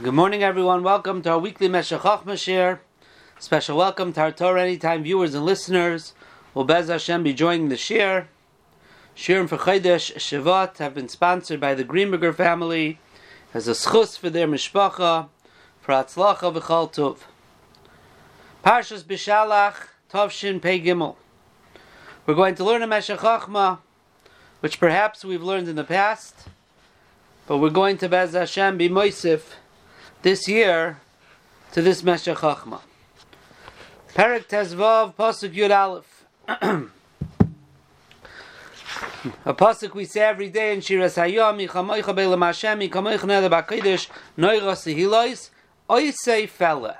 Good morning, everyone. Welcome to our weekly Meshech Chochmah share. Special welcome to our Torah Anytime viewers and listeners. Will Bez Hashem be joining the share. Shirim for Chodesh Shavat have been sponsored by the Greenberger family as a schus for their mishpacha for Atzlacha v'chal tov. Parshas Beshalach Tovshin Pei Gimel. We're going to learn a Meshech Chochmah, which perhaps we've learned in the past, but we're going to Bez Hashem be Moisif this year to this Meshech Chochmah. Perik Tezvav Pasuk Yud Aleph. A pasuk we say every day in Shiras Hayom, Yichamoicha Beilam Hashem, Yichamoicha Neder BaKadosh, Noira Sehilois, Oisei Fella.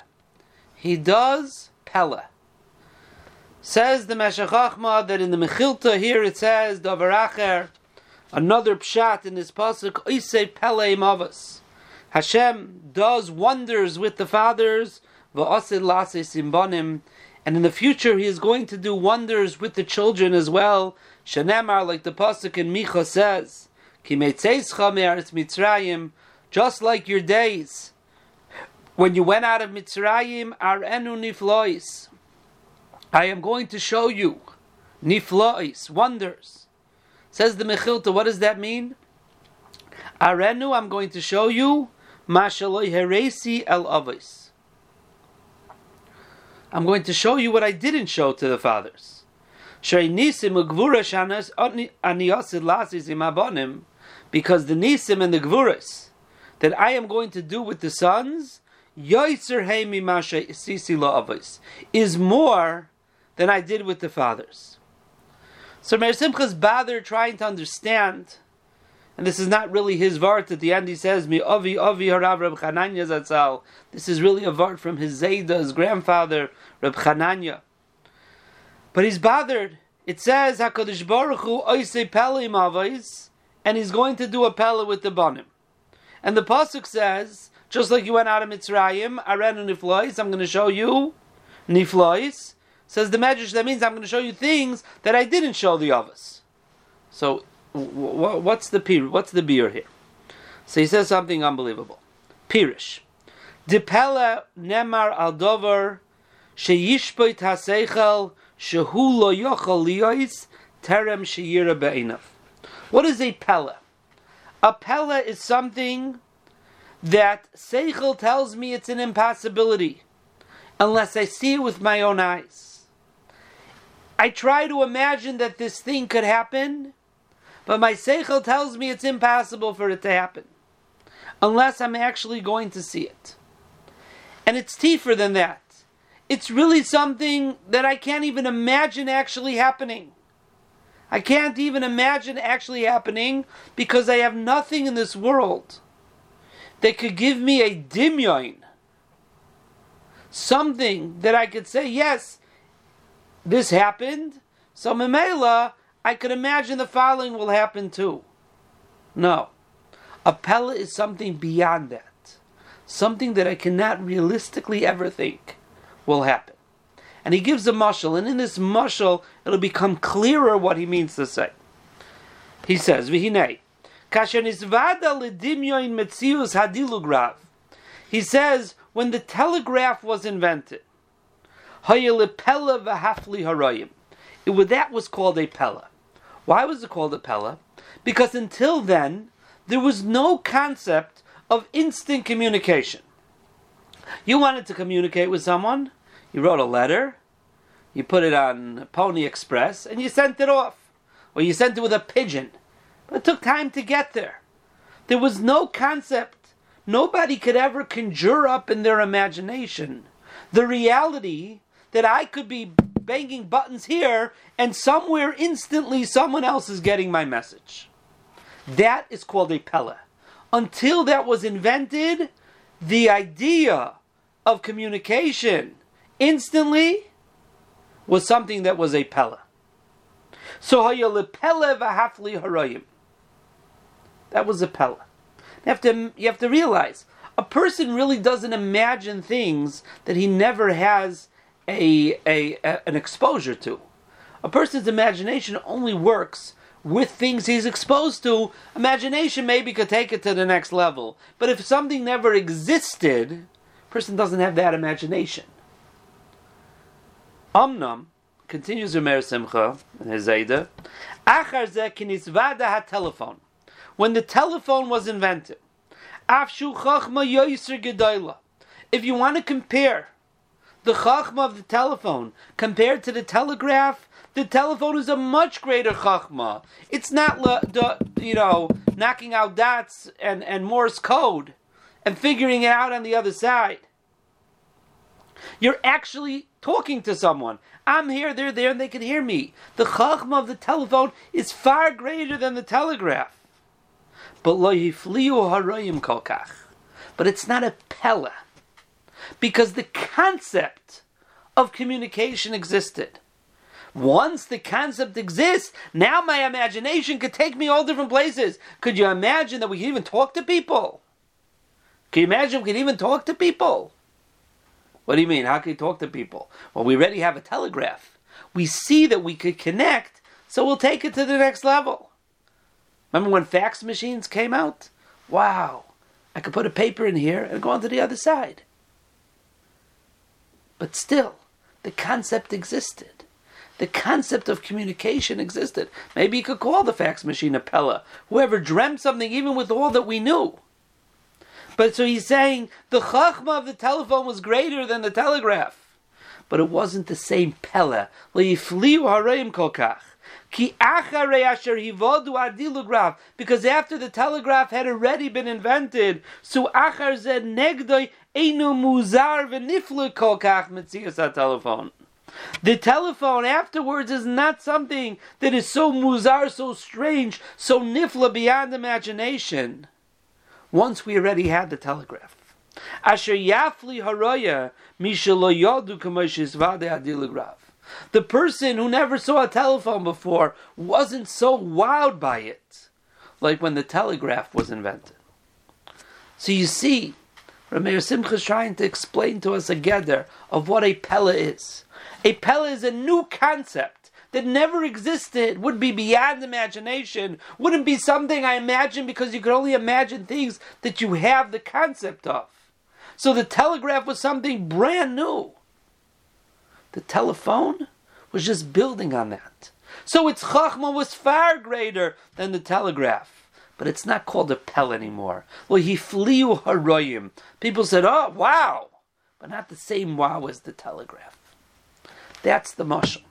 He does Pella. Says the Meshech Chochmah that in the Mechilta here it says, Doveracher, another pshat in this pasuk, Oisei Pella Imavas. Hashem does wonders with the fathers, and in the future He is going to do wonders with the children as well. Shanemar, like the pasuk in Micha says, just like your days when you went out of Mitzrayim, are enu niflois. I am going to show you niflois, wonders. Says the Mechilta, what does that mean? Arenu, I'm going to show you Mashaloi Heresi. I'm going to show you what I didn't show to the fathers. Because the nisim and the gvuras that I am going to do with the sons is more than I did with the fathers. So Meir bothered trying to understand and this is not really his vart. At the end, he says, "Mi avi avi harav Reb Chananya zatzal." This is really a vart from his zayda, his grandfather, Reb Chananya. But he's bothered. It says Hakadosh Baruch Hu oisei pelim avos, and he's going to do a pella with the banim. And the pasuk says, just like you went out of Mitzrayim, arenu niflois. I'm going to show you niflois. Says the Medrash, that means I'm going to show you things that I didn't show the others. So what's the pir? What's the beer here? So he says something unbelievable. Pirish. Dipela nemar al dover sheyishpoit haseichel shehu lo yochel liyois terem sheyira be'inav. What is a pella? A pella is something that seichel tells me it's an impossibility unless I see it with my own eyes. I try to imagine that this thing could happen, but my seichel tells me it's impossible for it to happen unless I'm actually going to see it. And it's deeper than that. It's really something that I can't even imagine actually happening. I can't even imagine actually happening because I have nothing in this world that could give me a dimyon. Something that I could say, yes, this happened. So Memela, I could imagine the following will happen too. No. A pella is something beyond that. Something that I cannot realistically ever think will happen. And he gives a mushal, and in this mushal, it'll become clearer what he means to say. He says, Vihine, He says, when the telegraph was invented, it, that was called a pella. Why was it called a Pella? Because until then, there was no concept of instant communication. You wanted to communicate with someone, you wrote a letter, you put it on Pony Express, and you sent it off. Or you sent it with a pigeon. But it took time to get there. There was no concept. Nobody could ever conjure up in their imagination the reality that I could be banging buttons here, and somewhere instantly someone else is getting my message. That is called a pella. Until that was invented, the idea of communication instantly was something that was a pella. So v'hafli harayim. That was a pella. You have to you have to realize a person really doesn't imagine things that he never has a, a, a, an exposure to. A person's imagination only works with things he's exposed to, imagination maybe could take it to the next level. But if something never existed, person doesn't have that imagination. Omnam continues Umer Simcha in his Zayda, Achar ze telephone. When the telephone was invented. If you want to compare the chachma of the telephone compared to the telegraph, the telephone is a much greater chachma. It's not, you know, knocking out dots and, and Morse code and figuring it out on the other side. You're actually talking to someone. I'm here, they're there, and they can hear me. The chachma of the telephone is far greater than the telegraph. But lo yifliu harayim kolkach. But it's not a pella. Because the concept of communication existed. Once the concept exists, now my imagination could take me all different places. Could you imagine that we could even talk to people? Can you imagine we could even talk to people? What do you mean? How can you talk to people? Well, we already have a telegraph. We see that we could connect, so we'll take it to the next level. Remember when fax machines came out? Wow, I could put a paper in here and go on to the other side. But still, the concept existed. The concept of communication existed. Maybe you could call the fax machine a Pella. Whoever dreamt something, even with all that we knew. But so he's saying the chachma of the telephone was greater than the telegraph. But it wasn't the same pella. Because after the telegraph had already been invented, so negdoi einu muzar v'nifle telephone. The telephone afterwards is not something that is so muzar, so strange, so nifla beyond imagination once we already had the telegraph. Asher yafli haroya. The person who never saw a telephone before wasn't so wowed by it, like when the telegraph was invented. So you see, Rameir Simcha is trying to explain to us a gather of what a pella is. A pella is a new concept that never existed, would be beyond imagination, wouldn't be something I imagine because you could only imagine things that you have the concept of. So the telegraph was something brand new. The telephone was just building on that. So its chachma was far greater than the telegraph. But it's not called a pel anymore. Well, he flew haroyim. People said, oh, wow. But not the same wow as the telegraph. That's the mushal.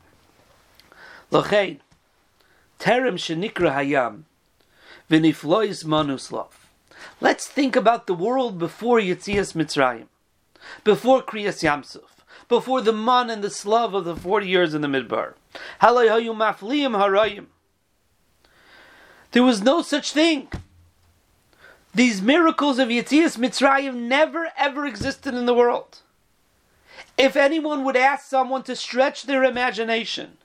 Lochein, terem shenikra hayam, v'niflois manuslav. Let's think about the world before Yitzias Mitzrayim, before Kriyas Yamsuf, before the man and the slav of the 40 years in the Midbar. There was no such thing. These miracles of Yitzias Mitzrayim never ever existed in the world. If anyone would ask someone to stretch their imagination,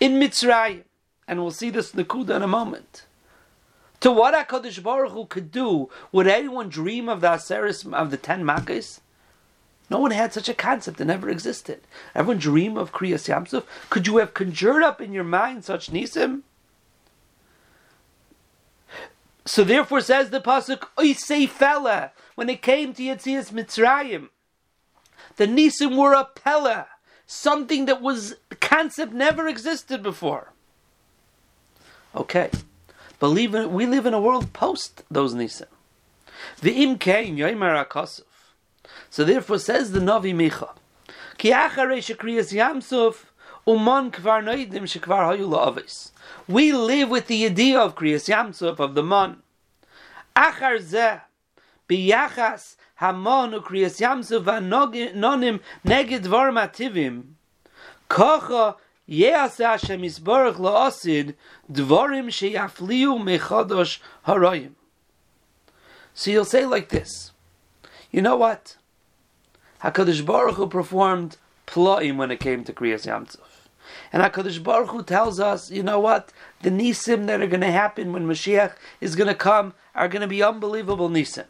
in Mitzrayim, and we'll see this Nakuda in a moment. To what HaKadosh Baruch Hu could do, would anyone dream of the Aseris, of the ten Makkahs? No one had such a concept, it never existed. Everyone dream of Kriyas Yamsuf? Could you have conjured up in your mind such Nisim? So therefore says the Pasuk, Oisei fella, when it came to Yetzias Mitzrayim, the Nisim were a Pella something that was concept never existed before. Okay, believe it, we live in a world post those nisim. The imkein yoimar akosov. So therefore says the Navi Micha, ki acharei shekriyas yamsuf umon kvar noidim shekvar hayu la'avis. We live with the idea of kriyas yamsuf of the mon. Achar zeh biyachas hamon ukriyas yamsu v'anonim neged dvarim ativim, kocha yease Hashem yisborach la'asid dvarim sheyafliu mechadosh harayim. So you'll say like this, you know what? HaKadosh Baruch Hu performed pla'im when it came to Kriyas Yamsuf. And HaKadosh Baruch Hu tells us, you know what? The nisim that are going to happen when Mashiach is going to come are going to be unbelievable nisim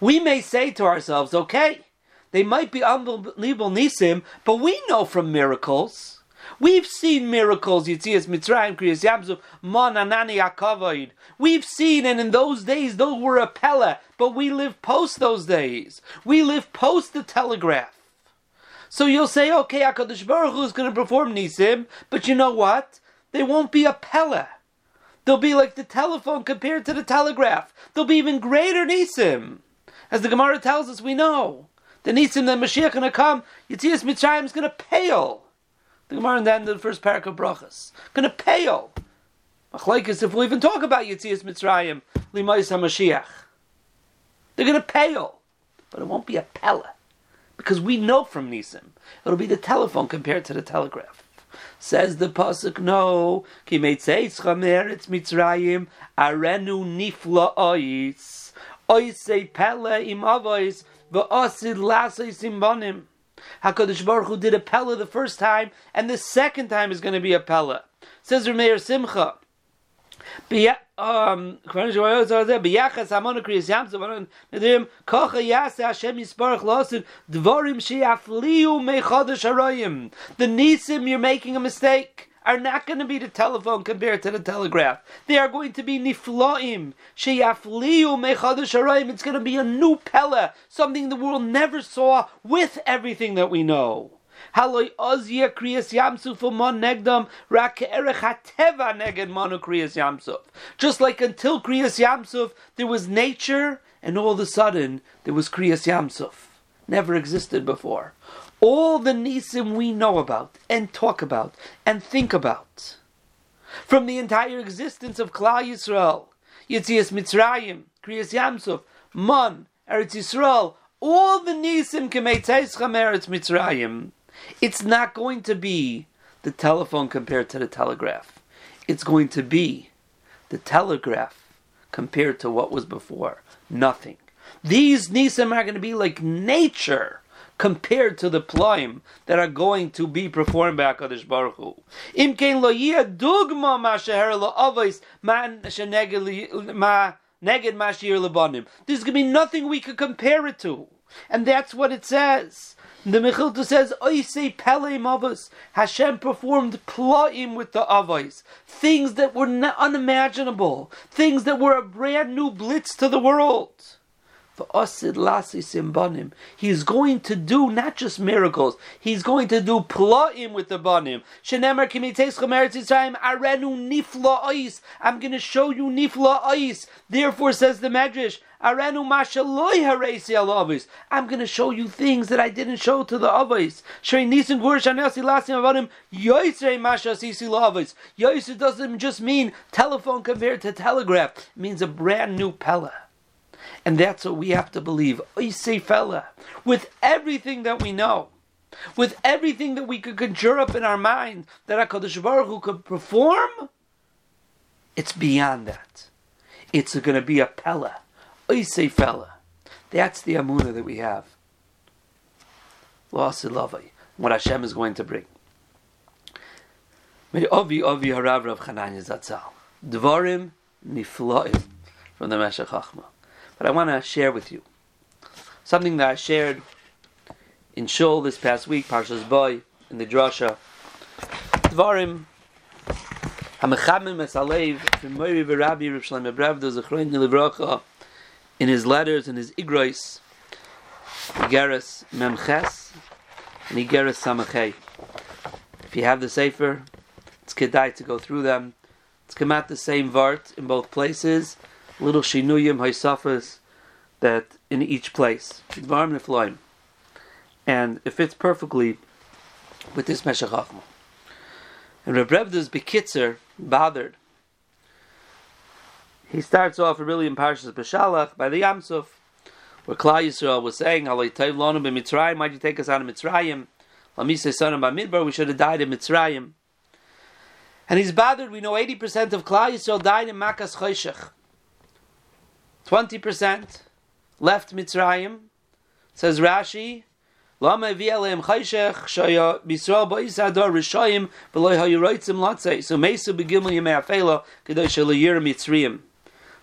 we may say to ourselves, okay, they might be unbelievable nisim, but we know from miracles, We've seen miracles, Yitzias Mitzrayim, Kriyas Yamsuf, Mon Anani Akavoid. We've seen, and in those days, those were a pella, but we live post those days. We live post the telegraph. So you'll say, okay, HaKadosh Baruch Hu is going to perform Nisim, but you know what? They won't be a pella. They'll be like the telephone compared to the telegraph. They'll be even greater Nisim. As the Gemara tells us, we know. The Nisim that Mashiach is going to come, Yitzias Mitzrayim is going to pale. The Gemara in the end of the first parak of Brachas. Going to pale. Machlaikis, if we even talk about Yitzias Mitzrayim, Limais HaMashiach. They're going to pale. But it won't be a pella. Because we know from Nisim, it'll be the telephone compared to the telegraph. Says the pasuk, no. Ki chamer it's Mitzrayim arenu nifla ois oisei pele im avois v'osid laseis im bonim. Hakadosh Baruch Hu did a pella the first time, and the second time is going to be a pella. Says Rameir Simcha um kocha yase Hashem yisparach losin dvorim she'afliu mechodesh harayim. The nisim you're making a mistake are not going to be the telephone compared to the telegraph. They are going to be niflaim sheyafliu mechodesh harayim. It's going to be a new pella, something the world never saw with everything that we know. Haloi ozia kriyas yamsuf mon negdam rak erech hateva neged monu kriyas yamsuf. Just like until kriyas yamsuf, there was nature, and all of a sudden there was kriyas yamsuf. Never existed before. All the nisim we know about and talk about and think about, from the entire existence of Klal Yisrael, Yitzias Mitzrayim, Kriyas Yamsuf, Mon, Eretz Yisrael, all the nisim kemeitzeis chameretz Mitzrayim it's not going to be the telephone compared to the telegraph. It's going to be the telegraph compared to what was before. Nothing. These nisim are going to be like nature compared to the ploim that are going to be performed by Hakadosh Baruch Hu. Im kein lo dugma ma sheher lo avos man sheneged ma neged ma lebanim. There's going to be nothing we could compare it to, and that's what it says. The Mechilta says, Oisei Pele Mavos. Hashem performed pla'im with the Avos. Things that were unimaginable. Things that were a brand new blitz to the world. He's going to do not just miracles, he's going to do pla'im with the banim. I'm going to show you nifla ois. Therefore, says the Medrash, arenu mashaloi haresi alavis. I'm going to show you things that I didn't show to the avos. Shrei nisim gur shanesi lasim avadim yoisrei mashasisi lavis. Yoisr doesn't just mean telephone compared to telegraph. It means a brand new pella. And that's what we have to believe. Oh, fella, with everything that we know, with everything that we could conjure up in our mind that HaKadosh Baruch Hu could perform, it's beyond that. It's going to be a Pella. Oh, fella. That's the Amuna that we have. What Hashem is going to bring. May Ovi Ovi Harav Rav Chananya Zatzal. Dvarim Nifloim from the Meshech Chochmah. But I want to share with you something that I shared in Shul this past week, Parshas Boy, in the Drasha. Dvarim Hamechamim Esalev from Moiri V'Rabbi Rav in his letters and his Igros Igeres Memches and. If you have the Sefer, it's kedai to go through them. It's come out the same vart in both places little shinuyim haisafas that in each place. And it fits perfectly with this Meshech And Reb Rebbe's Bekitzer, bothered. He starts off really in Parshas Beshalach by the Yamsuf, where Klal Yisrael was saying, Why'd you take us out of Mitzrayim? Lamise son of Midbar, we should have died in Mitzrayim. And he's bothered. We know 80% of Klal Yisrael died in Makas Choshech. 20% left Mitzrayim. Says Rashi, Lama vi'aleim chayshech shaya b'Yisrael ba'isador rishayim v'loy ha'yiroitzim latzei. So mesu begimel yemei afela k'day shalayir Mitzrayim.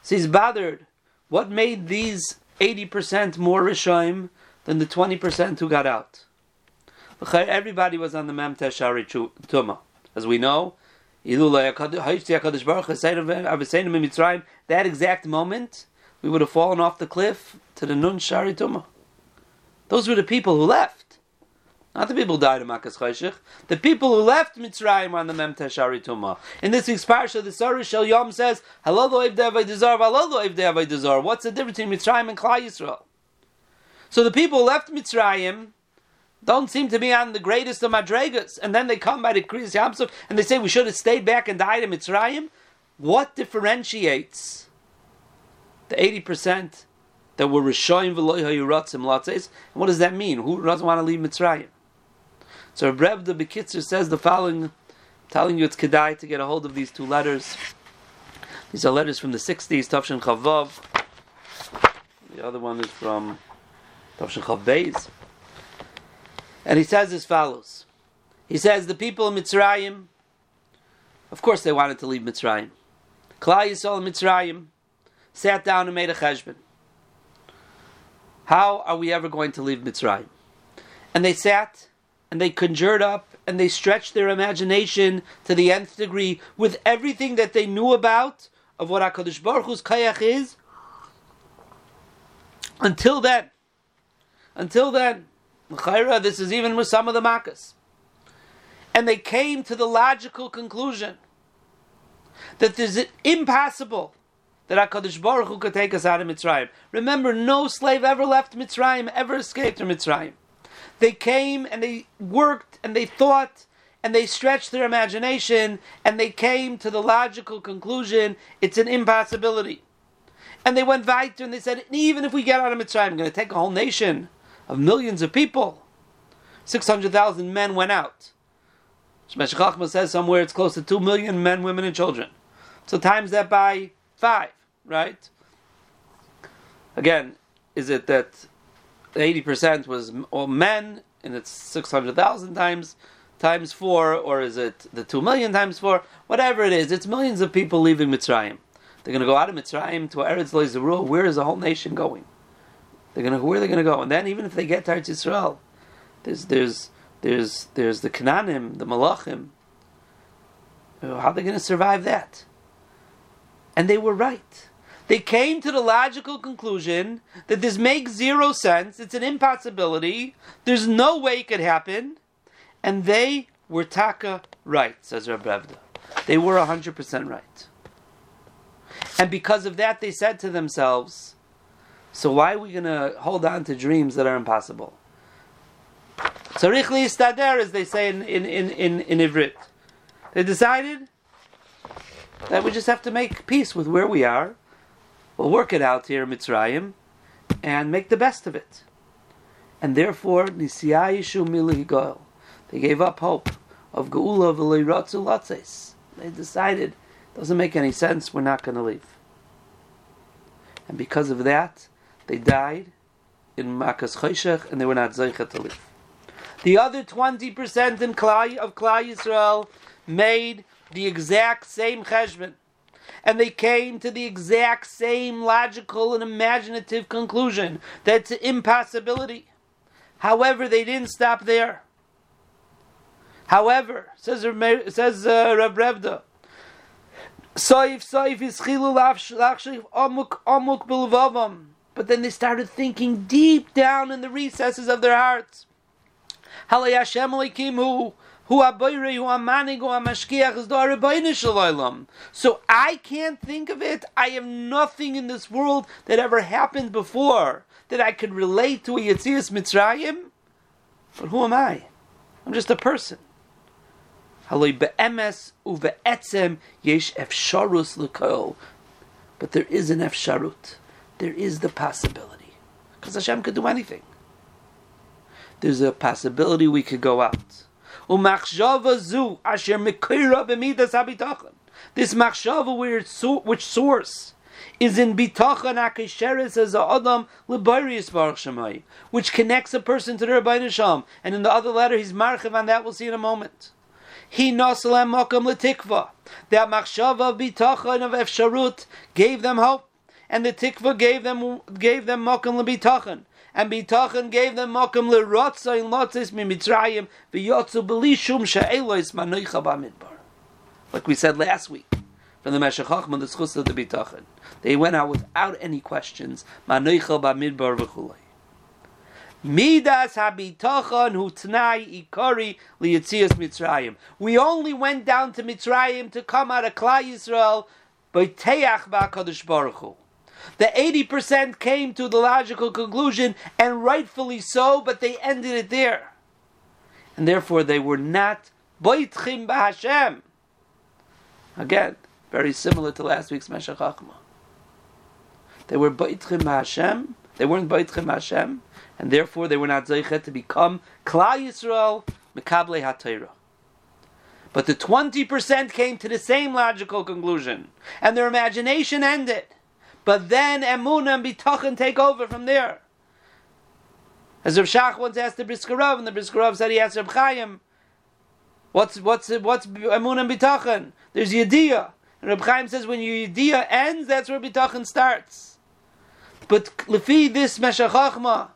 So he's bothered. What made these 80% more rishayim than the 20% who got out? Everybody was on the Mem Teshari Tuma. As we know, that exact moment, we would have fallen off the cliff to the Nun Shari Tuma. Those were the people who left. Not the people who died in Makas Chayshich. The people who left Mitzrayim on the Mem Teshari Tuma. In this week's parsha, the Sarah Shel Yom says, Hello lo Devay Hello Devay What's the difference between Mitzrayim and Klal Yisrael? So the people who left Mitzrayim don't seem to be on the greatest of madregas, and then they come by the Kriyas Yamsuf and they say we should have stayed back and died in Mitzrayim. What differentiates the eighty percent that were Rishoyim v'loy hayuratzim? And what does that mean? Who doesn't want to leave Mitzrayim? So Reb the Bekitzer says the following, telling you it's kedai to get a hold of these two letters. These are letters from the 60s, Tavshin Chavav. The other one is from Tavshin Chav Beis. And he says as follows. He says the people of Mitzrayim, of course they wanted to leave Mitzrayim. Klal Yisrael Mitzrayim sat down and made a cheshbon. How are we ever going to leave Mitzrayim? And they sat and they conjured up and they stretched their imagination to the nth degree with everything that they knew about of what HaKadosh Baruch Hu's kayach is. Until then, until then, this is even with some of the Makkahs. And they came to the logical conclusion that this is impossible that HaKadosh Baruch Hu could take us out of Mitzrayim. Remember, no slave ever left Mitzrayim, ever escaped from Mitzrayim. They came and they worked and they thought and they stretched their imagination and they came to the logical conclusion it's an impossibility. And they went weiter and they said, even if we get out of Mitzrayim, we're going to take a whole nation of millions of people. 600,000 men went out. Shemesh Chachma says somewhere it's close to 2 million men, women, and children. So times that by 5, right? Again, is it that 80% was all men and it's 600,000 times times 4 or is it the 2 million times 4 whatever it is it's millions of people leaving Mitzrayim they're going to go out of Mitzrayim to Eretz Leizerul where is the whole nation going they're gonna where are they gonna go? And then even if they get to Eretz Yisrael, there's there's there's there's the Canaanim, the Malachim. How are they gonna survive that? And they were right. They came to the logical conclusion that this makes zero sense. It's an impossibility. There's no way it could happen. And they were taka right, says Rabbi They were 100% right. And because of that, they said to themselves, so why are we going to hold on to dreams that are impossible? So, Tzarich listader, as they say in, in, in, in, in Ivrit. They decided that we just have to make peace with where we are. We'll work it out here in Mitzrayim and make the best of it. And therefore, Nisiyah They gave up hope of Geula v'leiratzu latzes. They decided, doesn't make any sense, we're not going to leave. And because of that, they died in Makas Choshech and they were not Zeicha to live. The other 20% in Klai, of Klai Yisrael made the exact same cheshbon. And they came to the exact same logical and imaginative conclusion that it's an impossibility. However, they didn't stop there. However, says, says uh, Reb Brevda, Soif, Soif is amuk amuk bilvavam. But then they started thinking deep down in the recesses of their hearts. So I can't think of it. I have nothing in this world that ever happened before that I could relate to a Yetzias Mitzrayim. But who am I? I'm just a person. But there is an efsharut there is the possibility. Because Hashem could do anything. There's a possibility we could go out. This machshava, which source is in bitachon akesheres as a adam lebarius baruch shemai, which connects a person to the Rabbi Shalom. And in the other letter, he's marchiv on that. We'll see in a moment. He nosalem makam letikva. That machshava bitachon of efsharut gave them hope and the tikva gave them gave them makom lebitachan, and bitachan gave them makom lerotza in lotzis mimitzrayim v'yotzu belishum she'elois manoicha b'midbar. Like we said last week, from the Meshech Chochmah, the schus of the bitachan, they went out without any questions. Manoicha b'midbar v'chulei. Midas habitachon hu tnai ikari liyitzias Mitzrayim. We only went down to Mitzrayim to come out of Klal Yisrael by teach ba'kadosh baruch Hu. The 80% came to the logical conclusion, and rightfully so, but they ended it there. And therefore they were not boitchim b'Hashem. Again, very similar to last week's Meshech Chochmah. They were boitchim b'Hashem, they weren't boitchim Hashem, and therefore they were not zeichet to become Klal Yisrael Mekable HaTorah. But the 20% came to the same logical conclusion, and their imagination ended. But then Emunah and Bitachon take over from there. As Rav Shach once asked the Briskerov, and the Briskerov said he asked Rav Chaim, what's, what's, what's Emunah and Bitachon? There's Yediyah. And Rav Chaim says when your Yediyah ends, that's where Bitachon starts. But Lefi this Meshech Chochmah,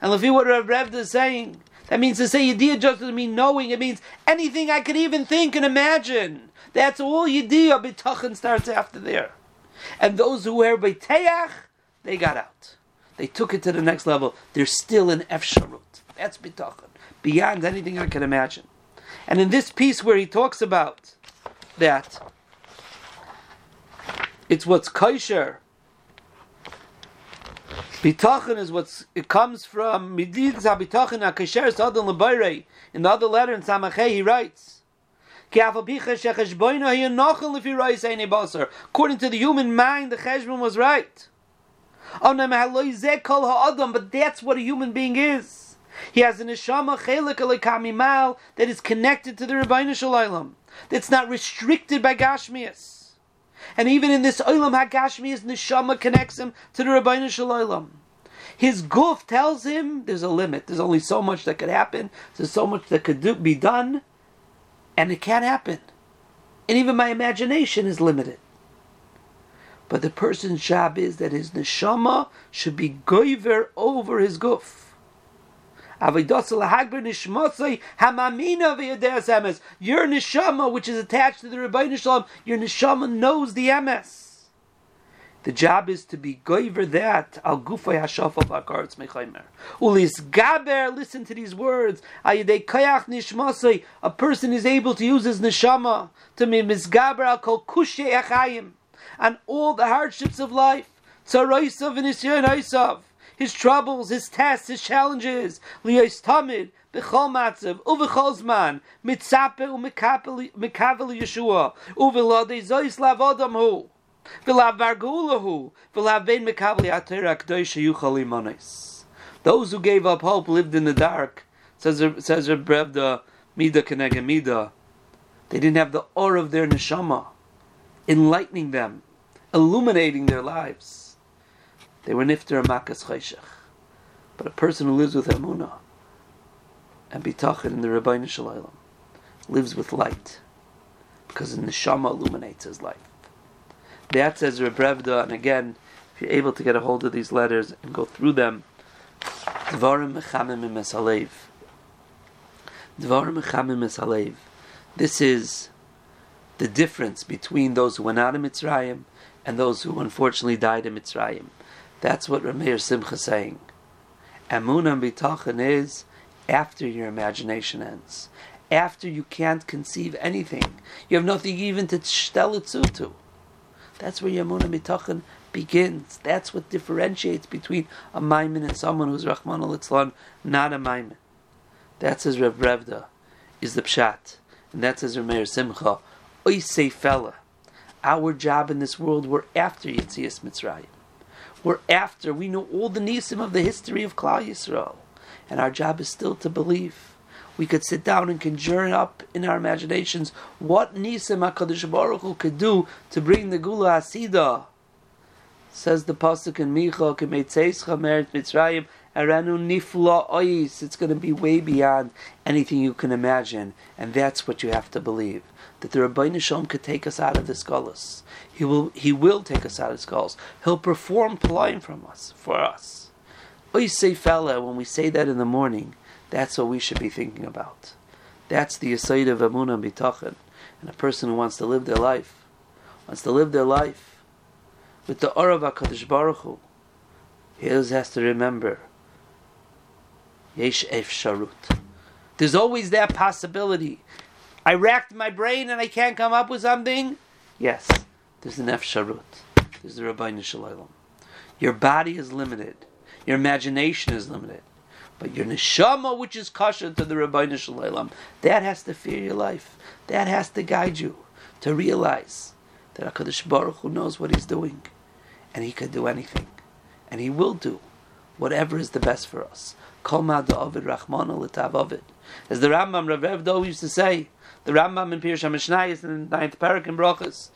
and Lefi what Rav Brevda is saying, that means to say Yediyah just doesn't mean knowing, it means anything I could even think and imagine. That's all Yediyah, B'tachan starts after there. And those who were B'teach, they got out. They took it to the next level. They're still in Efsharut. That's B'tachan. Beyond anything I can imagine. And in this piece where he talks about that, it's what's kosher Bitachon is what's it comes from Midid Zabitachon Akasher Sadon Lebayre. In the other letter in Samachay he writes. According to the human mind, the cheshbon was right. Oh, but that's what a human being is. He has an neshama chelik mal that is connected to the Rebbeinu Shalom. That's not restricted by Gashmias. And even in this Olam HaGashmi, his neshama connects him to the Rabbeinu Shalom. His goof tells him there's a limit. There's only so much that could happen. There's so much that could do, be done, and it can't happen. And even my imagination is limited. But the person's job is that his neshama should be goiver over his goof. Your neshama, which is attached to the Rebbeinu Shalom, your neshama knows the emes. The job is to be goiver that al gufay hashafal bakaretz mechaymer. Ulis gaber, listen to these words. Ayidei kayach nishmasay, a person is able to use his neshama to be misgaber al kol kushe echayim, and all the hardships of life. Tzaroisav and Isyain his troubles, his tests, his challenges. Liyos tamid b'chol matzav uv'chol zman mitzape u'mekavel Yeshua u'v'lodei lavodam hu hu Those who gave up hope lived in the dark. Says says Brevda Mida Kenega Mida. They didn't have the aura of their neshama, enlightening them, illuminating their lives. They were nifter makas chayshach. But a person who lives with emunah and bitachon in the Rebbeinu Shalom lives with light because the neshama illuminates his life. That says Rebrevda, and again, if you're able to get a hold of these letters and go through them, Dvarim mechamim mesalev. Dvarim mechamim mesalev. This is the difference between those who went out of Mitzrayim and those who unfortunately died in Mitzrayim. That's what Rameir Simcha is saying. Amun and bitachon is after your imagination ends, after you can't conceive anything, you have nothing even to tell it to. That's where Yamun and bitachon begins. That's what differentiates between a maimin and someone who's Rahman al not a maimin. That's his Rev Revda, is the pshat, and that's his Rameir Simcha. Oisei fella. Our job in this world, we're after Yitzias Mitzrayim. We're after, we know all the nisim of the history of Klal Yisrael. And our job is still to believe. We could sit down and conjure up in our imaginations what nisim HaKadosh Baruch Hu could do to bring the Gula Asida. Says the Pasuk in Micha, K'meitzeischa Meretz Mitzrayim, Aranu nifla ois. It's going to be way beyond anything you can imagine, and that's what you have to believe. That the Rabbi Shalom could take us out of the skulls. He will. He will take us out of the skulls. He'll perform playing from us for us. Ois say fella. When we say that in the morning, that's what we should be thinking about. That's the aside of Amunah Bitachon. And a person who wants to live their life, wants to live their life with the Orav HaKadosh Baruch Hu, he always has to remember, Yesh Efsharut. There's always that possibility. I racked my brain and I can't come up with something. Yes, there's an Efsharut. There's the Rabbi Shalom. Your body is limited. Your imagination is limited. But your neshama, which is kosher to the Rabbi Shalom, that has to fear your life. That has to guide you to realize that HaKadosh Baruch Hu knows what He's doing. And He can do anything. And He will do whatever is the best for us. As the Rambam Rav Rev Do used to say, the Rambam in Pirush HaMishnayis in the ninth parak in Brachas,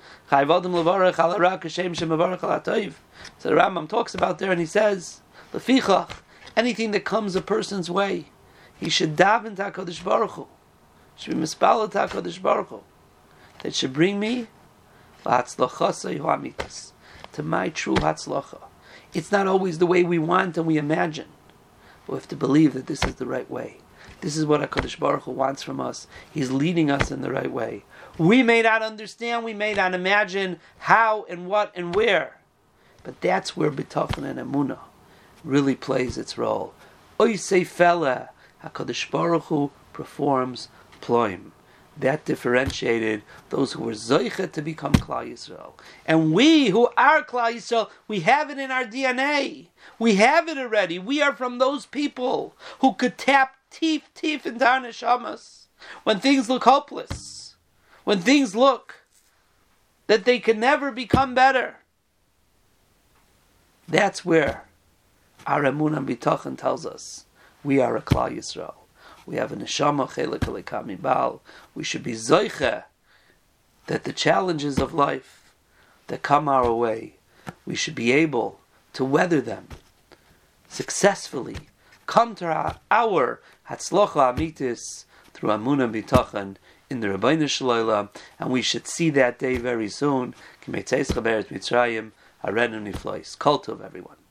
So the Rambam talks about there and he says, Lefichach, anything that comes a person's way, he should daven to HaKadosh Baruch Hu. Should be mispalel to HaKadosh Baruch Hu. That should bring me to my true hatzlacha. It's not always the way we want and we imagine. But we have to believe that this is the right way. This is what HaKadosh Baruch Hu wants from us. He's leading us in the right way. We may not understand, we may not imagine how and what and where. But that's where B'tachon and Emunah really plays its role. Oisei fella, Hakadosh Baruch Hu performs ploim. That differentiated those who were zoicha to become Klal Yisrael, and we who are Klal Yisrael, we have it in our DNA. We have it already. We are from those people who could tap teeth, teeth into our neshamas when things look hopeless, when things look that they can never become better. That's where our Emunah B'tachon tells us we are a Klal Yisrael. We have a neshama chelik alikami. We should be zoiche that the challenges of life that come our way, we should be able to weather them successfully. Come to our, our hatzlocha amitis through Amunah B'tachon in the Rabbeinu Shalom, and we should see that day very soon. Kol tov, everyone.